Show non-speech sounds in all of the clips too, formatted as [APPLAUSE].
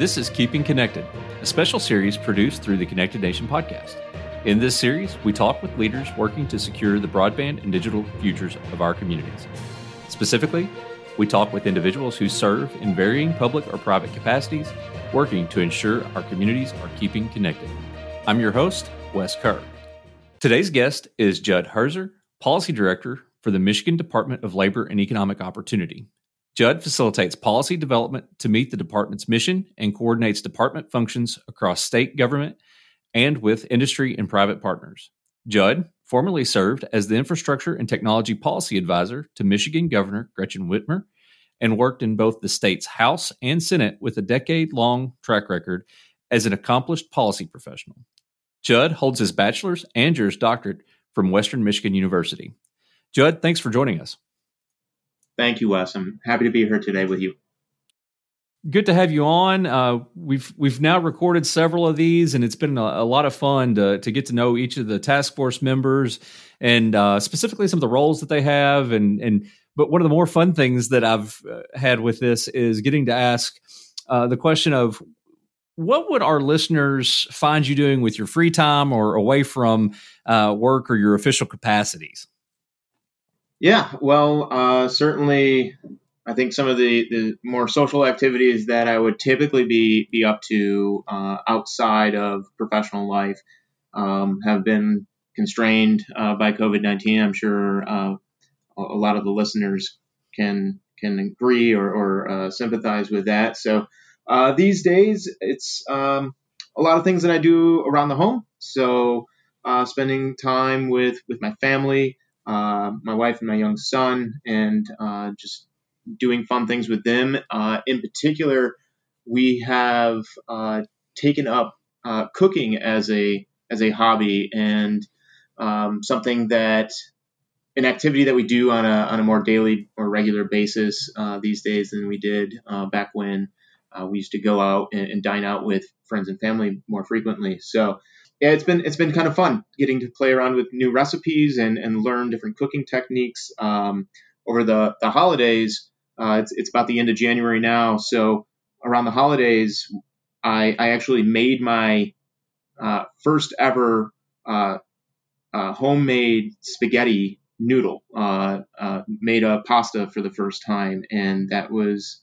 This is Keeping Connected, a special series produced through the Connected Nation podcast. In this series, we talk with leaders working to secure the broadband and digital futures of our communities. Specifically, we talk with individuals who serve in varying public or private capacities, working to ensure our communities are keeping connected. I'm your host, Wes Kerr. Today's guest is Judd Herzer, Policy Director for the Michigan Department of Labor and Economic Opportunity, Judd facilitates policy development to meet the department's mission and coordinates department functions across state government and with industry and private partners. Judd formerly served as the Infrastructure and Technology Policy Advisor to Michigan Governor Gretchen Whitmer and worked in both the state's House and Senate with a decade long track record as an accomplished policy professional. Judd holds his bachelor's and Juris Doctorate from Western Michigan University. Judd, thanks for joining us. Thank you, Wes. I'm happy to be here today with you. Good to have you on. Uh, we've we've now recorded several of these, and it's been a, a, lot of fun to to get to know each of the task force members and uh, specifically some of the roles that they have. And and but one of the more fun things that I've uh, had with this is getting to ask uh, the question of what would our listeners find you doing with your free time or away from uh, work or your official capacities? Yeah, well, uh, certainly, I think some of the, the more social activities that I would typically be be up to uh, outside of professional life um, have been constrained uh, by COVID nineteen. I'm sure uh, a lot of the listeners can can agree or, or uh, sympathize with that. So uh, these days, it's um, a lot of things that I do around the home. So spending time with with my family uh, my wife and my young son, and uh, just doing fun things with them. Uh, in particular, we have uh, taken up uh, cooking as a as a hobby and um, something that an activity that we do on a on a more daily or regular basis these days than we did back when we used to go out and, and dine out with friends and family more frequently. So yeah, it's been it's been kind of fun getting to play around with new recipes and, and learn different cooking techniques um, over the the holidays. Uh, it's it's about the end of January now, so around the holidays, I I actually made my uh, first ever uh, uh homemade spaghetti noodle. Uh, uh, made a pasta for the first time, and that was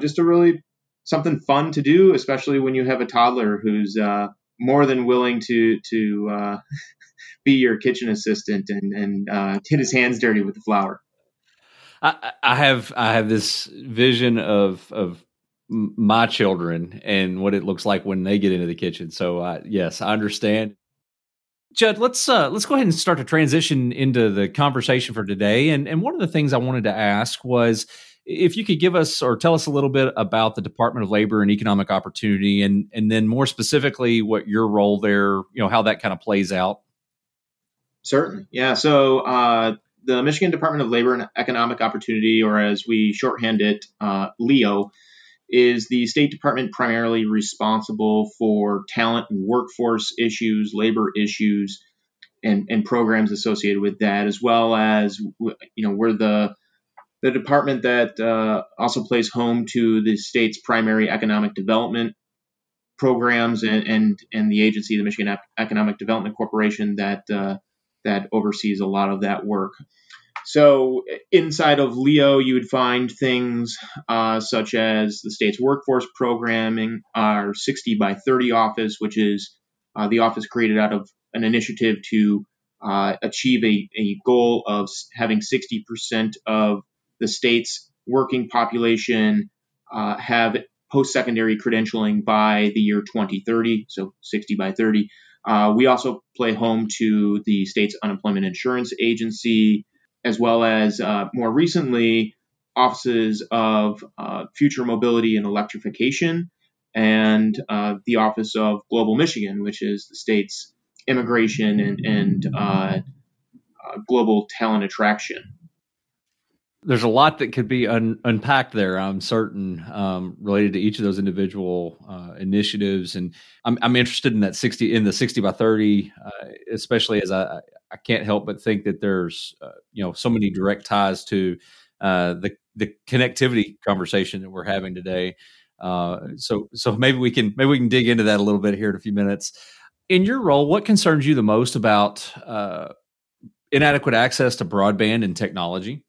just a really something fun to do, especially when you have a toddler who's more than willing to to uh, [LAUGHS] be your kitchen assistant and and uh, get his hands dirty with the flour. I, I have I have this vision of of my children and what it looks like when they get into the kitchen. So uh, yes, I understand. Judd, let's uh, let's go ahead and start to transition into the conversation for today. And and one of the things I wanted to ask was if you could give us or tell us a little bit about the Department of Labor and Economic Opportunity, and and then more specifically, what your role there, you know, how that kind of plays out. Certainly, yeah. So uh, the Michigan Department of Labor and Economic Opportunity, or as we shorthand it, uh, LEO, is the State Department primarily responsible for talent and workforce issues, labor issues, and and programs associated with that, as well as you know we're the the department that uh, also plays home to the state's primary economic development programs and and, and the agency, the Michigan Economic Development Corporation, that uh, that oversees a lot of that work. So inside of LEO, you would find things uh, such as the state's workforce programming, our 60 by 30 office, which is uh, the office created out of an initiative to uh, achieve a, a goal of having 60% of the state's working population uh, have post secondary credentialing by the year 2030, so 60 by 30. Uh, we also play home to the state's unemployment insurance agency, as well as uh, more recently, offices of uh, future mobility and electrification, and uh, the Office of Global Michigan, which is the state's immigration and, and uh, global talent attraction there's a lot that could be un- unpacked there. I'm certain um, related to each of those individual uh, initiatives, and I'm, I'm, interested in that 60 in the 60 by 30, uh, especially as I I can't help but think that there's uh, you know so many direct ties to uh, the the connectivity conversation that we're having today. Uh, so so maybe we can maybe we can dig into that a little bit here in a few minutes. In your role, what concerns you the most about uh, inadequate access to broadband and technology?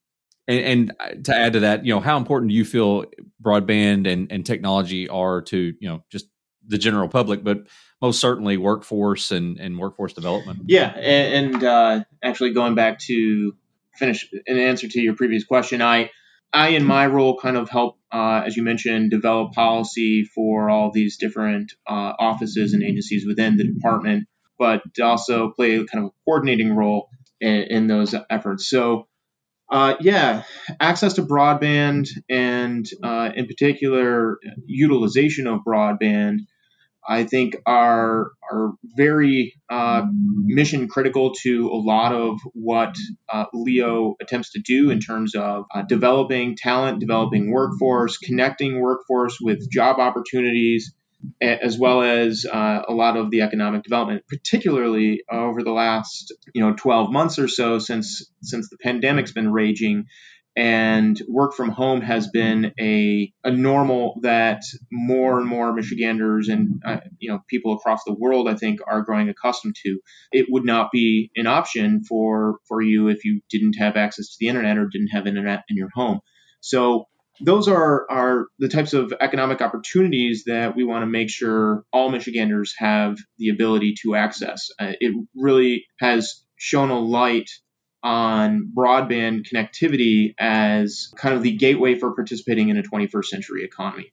And, and, to add to that, you know, how important do you feel broadband and, and technology are to you know just the general public, but most certainly workforce and, and workforce development? Yeah, and, and uh, actually going back to finish an answer to your previous question, I I, in my role, kind of help, uh, as you mentioned, develop policy for all these different uh, offices and agencies within the department, but also play kind of a coordinating role in, in those efforts. So, uh, yeah, access to broadband and, uh, in particular, utilization of broadband I think are are very uh, mission critical to a lot of what uh, Leo attempts to do in terms of uh, developing talent, developing workforce, connecting workforce with job opportunities, as well as uh, a lot of the economic development, particularly over the last you know 12 months or so since since the pandemic's been raging and work from home has been a, a normal that more and more Michiganders and uh, you know people across the world I think are growing accustomed to. It would not be an option for for you if you didn't have access to the internet or didn't have internet in your home. So those are are the types of economic opportunities that we want to make sure all Michiganders have the ability to access. Uh, it really has shown a light on broadband connectivity as kind of the gateway for participating in a 21st century economy.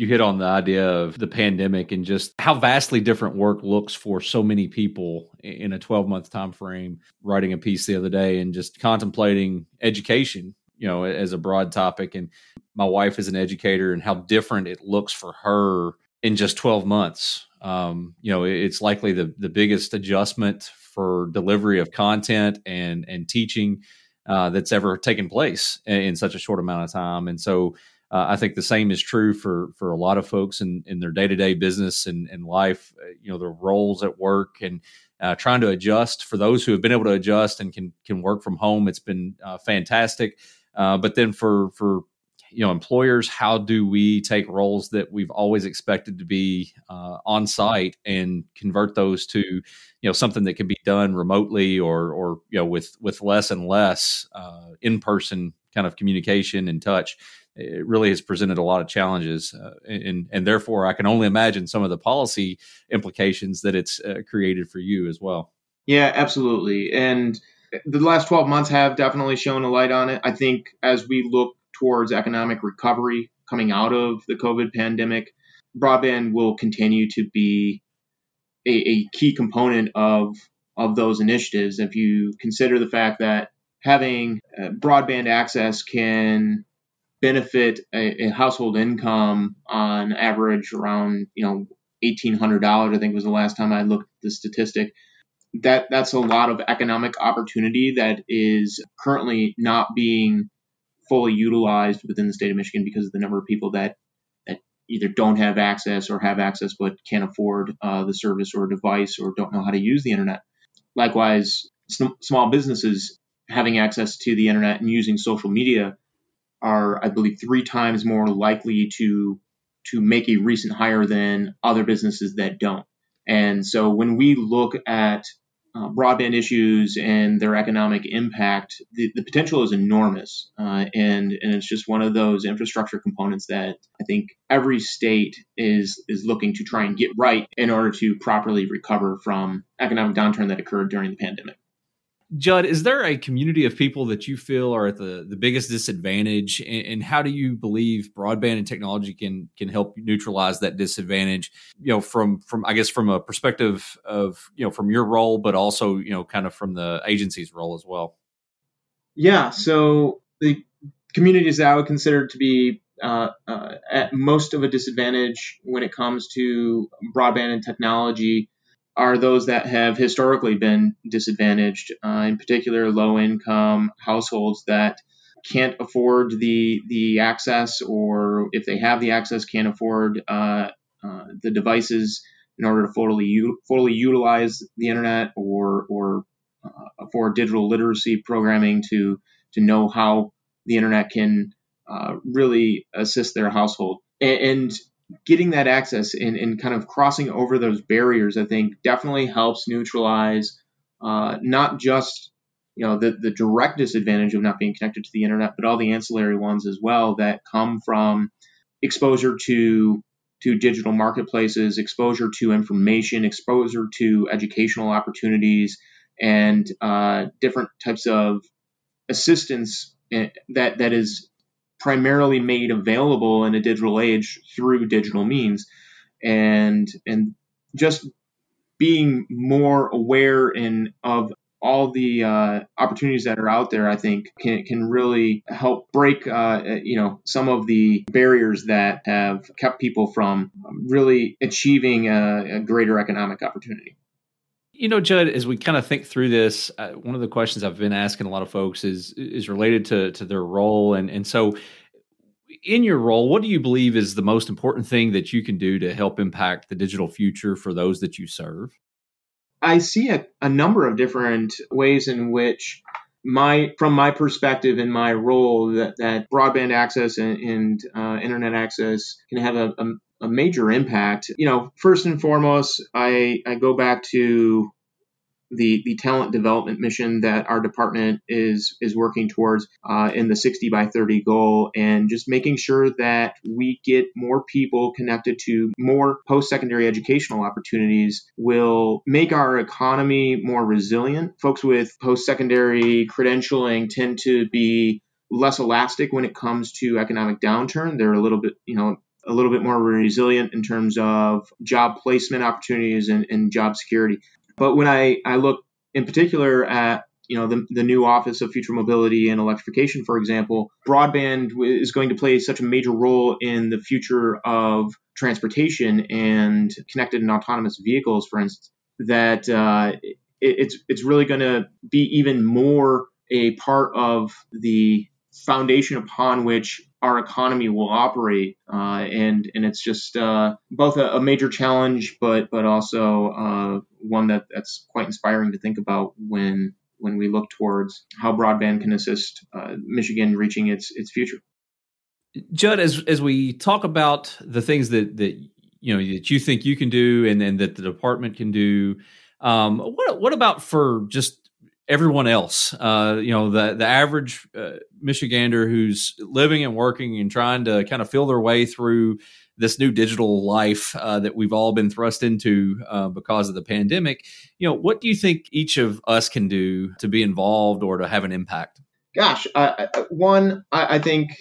You hit on the idea of the pandemic and just how vastly different work looks for so many people in a 12 month time frame. Writing a piece the other day and just contemplating education, you know, as a broad topic. And my wife is an educator and how different it looks for her in just 12 months. Um, you know, it's likely the the biggest adjustment for delivery of content and and teaching uh, that's ever taken place in, in, such a short amount of time. And so uh, I think the same is true for for a lot of folks in, in their day to day business and, and life. Uh, you know, their roles at work and uh, trying to adjust. For those who have been able to adjust and can can work from home, it's been uh, fantastic. Uh, but then for for you know employers how do we take roles that we've always expected to be uh, on site and convert those to you know something that can be done remotely or or you know with with less and less uh, in person kind of communication and touch? It really has presented a lot of challenges uh, and and therefore I can only imagine some of the policy implications that it's uh, created for you as well. Yeah absolutely. And the last 12 months have definitely shown a light on it i think as we look towards economic recovery coming out of the COVID pandemic, broadband will continue to be a, a key component of of those initiatives. If you consider the fact that having uh, broadband access can benefit a, a, household income on average around you know eighteen hundred dollars. I think was the last time I looked at the statistic. That that's a lot of economic opportunity that is currently not being fully utilized within the state of Michigan because of the number of people that that either don't have access or have access but can't afford uh, the service or device or don't know how to use the internet. Likewise, sm- small businesses having access to the internet and using social media are, I believe, three times more likely to to make a recent hire than other businesses that don't. And so when we look at uh, broadband issues and their economic impact, the, the potential is enormous. Uh, and, and it's just one of those infrastructure components that I think every state is, is looking to try and get right in order to properly recover from economic downturn that occurred during the pandemic. Judd, is there a community of people that you feel are at the, the biggest disadvantage, and, and, how do you believe broadband and technology can can help neutralize that disadvantage? You know, from from I guess from a perspective of you know from your role, but also you know kind of from the agency's role as well. Yeah, so the communities that I would consider to be uh, uh, at most of a disadvantage when it comes to broadband and technology are those that have historically been disadvantaged, uh, in particular low income households that can't afford the the access, or if they have the access, can't afford uh, uh, the devices in order to fully fully utilize the internet, or or uh, afford digital literacy programming to to know how the internet can uh, really assist their household. and, and getting that access and, and kind of crossing over those barriers, I think definitely helps neutralize uh, not just you know the, the direct disadvantage of not being connected to the internet, but all the ancillary ones as well that come from exposure to to digital marketplaces, exposure to information, exposure to educational opportunities, and uh, different types of assistance eh, that that is primarily made available in a digital age through digital means, and and just being more aware and of all the uh, opportunities that are out there, I think, can, can really help break, uh, you know, some of the barriers that have kept people from really achieving a, a greater economic opportunity. You know, Judd, as we kind of think through this, uh, one of the questions I've been asking a lot of folks is is related to to their role, and and so in your role, what do you believe is the most important thing that you can do to help impact the digital future for those that you serve? I see a, a number of different ways in which my from my perspective in my role that, that broadband access and, and uh, internet access can have a, a, a, major impact you know first and foremost i i go back to the the talent development mission that our department is is working towards uh, in the 60 by 30 goal, and just making sure that we get more people connected to more post secondary educational opportunities will make our economy more resilient. Folks with post secondary credentialing tend to be less elastic when it comes to economic downturn. They're a little bit, you know, a little bit more resilient in terms of job placement opportunities and, and job security. But when I, I look in particular at you know the, the new office of future mobility and electrification for example broadband is going to play such a major role in the future of transportation and connected and autonomous vehicles for instance that uh, it, it's it's really going to be even more a part of the foundation upon which our economy will operate, uh, and and it's just uh, both a, a, major challenge, but but also uh, one that that's quite inspiring to think about when when we look towards how broadband can assist uh, Michigan reaching its its future. Judd, as as we talk about the things that that you know that you think you can do and, and that the department can do, um, what what about for just everyone else. Uh, you know, the the average uh, Michigander who's living and working and trying to kind of feel their way through this new digital life uh, that we've all been thrust into uh, because of the pandemic. You know, what do you think each of us can do to be involved or to have an impact? Gosh, one, I, I think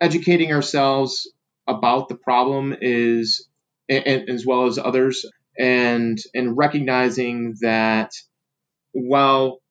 educating ourselves about the problem is, and, as well as others, and and recognizing that while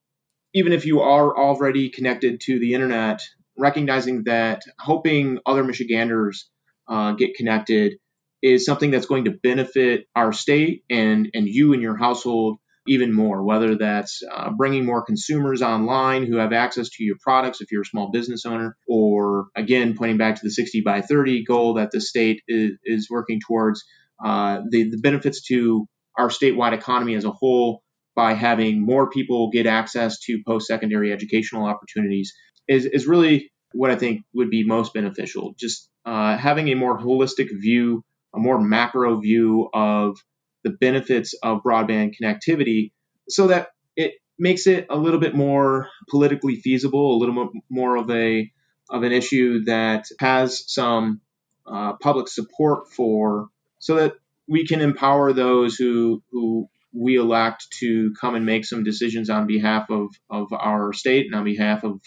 even if you are already connected to the internet, recognizing that helping other Michiganders uh, get connected is something that's going to benefit our state and and you and your household even more. Whether that's uh, bringing more consumers online who have access to your products if you're a small business owner, or again pointing back to the 60 by 30 goal that the state is, is working towards. Uh, the, the benefits to our statewide economy as a whole by having more people get access to post secondary educational opportunities is, is really what I think would be most beneficial. Just uh, having a more holistic view, a more macro view of the benefits of broadband connectivity so that it makes it a little bit more politically feasible, a little more of a of an issue that has some uh, public support for, so that we can empower those who who we elect to come and make some decisions on behalf of, of our state and on behalf of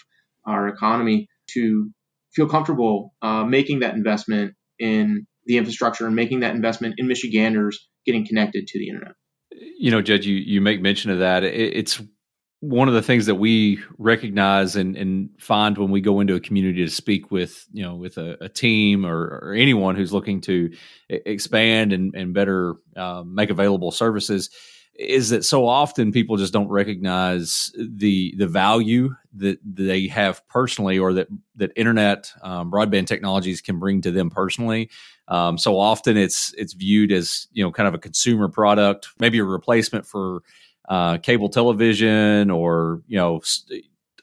our economy to feel comfortable uh, making that investment in the infrastructure and making that investment in Michiganders getting connected to the internet. You know, Judd, you, you make mention of that. It, it's one of the things that we recognize and, and find when we go into a community to speak with, you know, with a, a team or, or, anyone who's looking to expand and, and better uh, make available services is that so often people just don't recognize the the value that they have personally or that that internet um, broadband technologies can bring to them personally um, so often it's it's viewed as you know kind of a consumer product maybe a replacement for uh, cable television or you know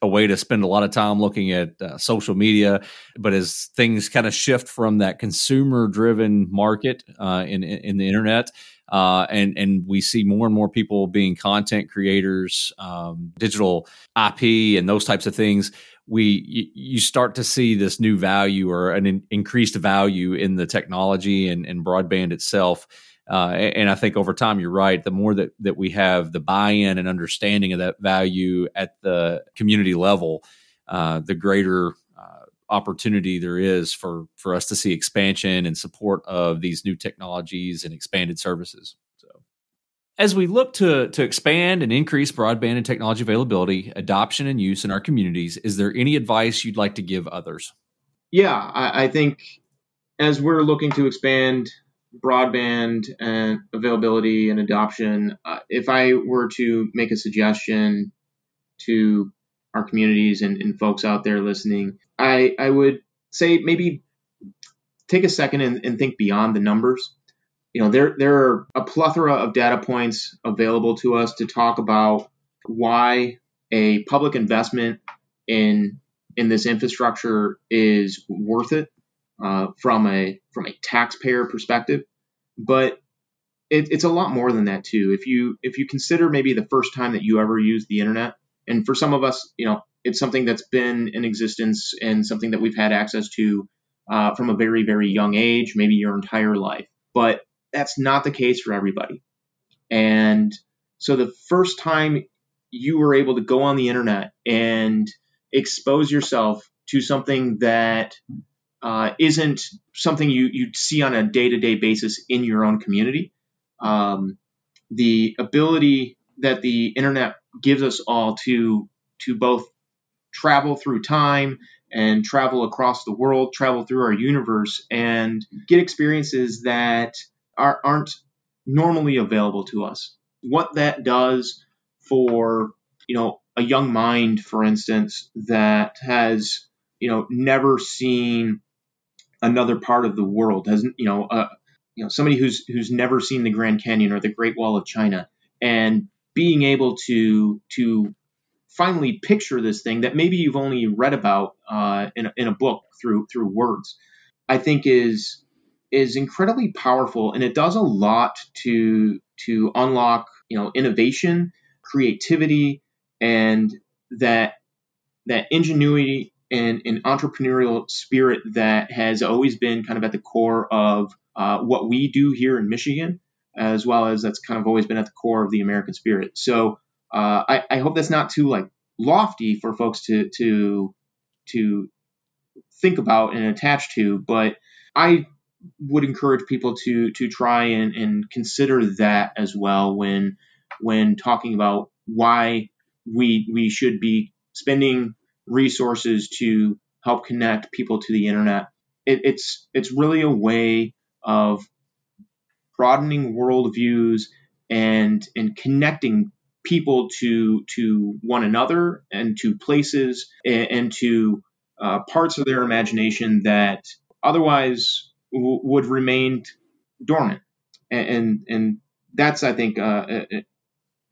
a way to spend a lot of time looking at uh, social media. But as things kind of shift from that consumer driven market uh, in, in the internet, uh, and and we see more and more people being content creators, um, digital IP, and those types of things. We you, you start to see this new value or an in, increased value in the technology and, and broadband itself. Uh, and I think over time, you're right. The more that that we have the buy-in and understanding of that value at the community level, uh, the greater opportunity there is for for us to see expansion and support of these new technologies and expanded services. So, as we look to to expand and increase broadband and technology availability, adoption, and use in our communities, is there any advice you'd like to give others? Yeah, I, I think as we're looking to expand broadband and availability and adoption, uh, if I were to make a suggestion to our communities and, and folks out there listening, I, I would say maybe take a second and, and think beyond the numbers. You know, there there are a plethora of data points available to us to talk about why a public investment in in this infrastructure is worth it uh, from a from a taxpayer perspective, but it, it's a lot more than that too. If you if you consider maybe the first time that you ever used the internet, and for some of us, you know, it's something that's been in existence and something that we've had access to uh, from a very very young age, maybe your entire life. But that's not the case for everybody. And so the first time you were able to go on the internet and expose yourself to something that uh, isn't something you you see on a day to day basis in your own community. Um, the ability that the internet gives us all to to both travel through time and travel across the world, travel through our universe, and get experiences that are, aren't normally available to us. What that does for you know a young mind, for instance, that has you know never seen another part of the world, hasn't you know, uh, you know, somebody who's who's never seen the Grand Canyon or the Great Wall of China, and being able to to finally picture this thing that maybe you've only read about uh, in, a, in a book through through words, I think is is incredibly powerful, and it does a lot to to unlock you know innovation, creativity, and that that ingenuity and an entrepreneurial spirit that has always been kind of at the core of uh, what we do here in Michigan, as well as that's kind of always been at the core of the American spirit. So uh, I, I, hope that's not too like lofty for folks to to to think about and attach to, but I would encourage people to to try and, and consider that as well when when talking about why we we should be spending resources to help connect people to the internet. It, it's it's really a way of broadening worldviews and and connecting people to to one another and to places and, and to uh, parts of their imagination that otherwise w- would remain dormant. And, and, and that's I think uh, a,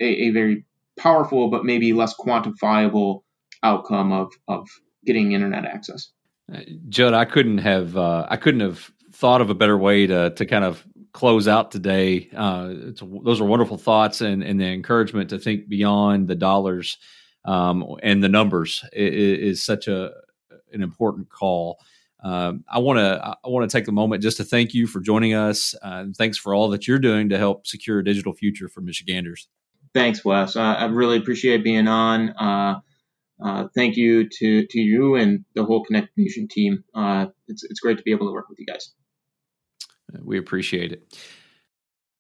a, very powerful but maybe less quantifiable outcome of of getting internet access. Uh, Judd, I couldn't have uh, I couldn't have thought of a better way to to kind of close out today. Uh, those are wonderful thoughts and and the encouragement to think beyond the dollars um, and the numbers is, is, such a an important call. Um, I want to I want to take a moment just to thank you for joining us. Uh, thanks for all that you're doing to help secure a digital future for Michiganders. Thanks, Wes. I really appreciate being on. Uh, uh, thank you to, to you and the whole Connect Nation team. Uh, it's, it's great to be able to work with you guys. We appreciate it.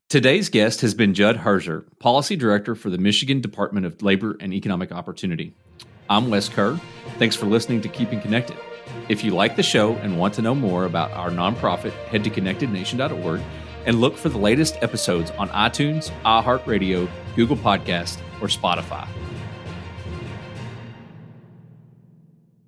Today's guest has been Judd Herzer, Policy Director for the Michigan Department of Labor and Economic Opportunity. I'm Wes Kerr. Thanks for listening to Keeping Connected. If you like the show and want to know more about our nonprofit, head to connectednation.org and look for the latest episodes on iTunes, iHeartRadio, Google Podcast, or Spotify.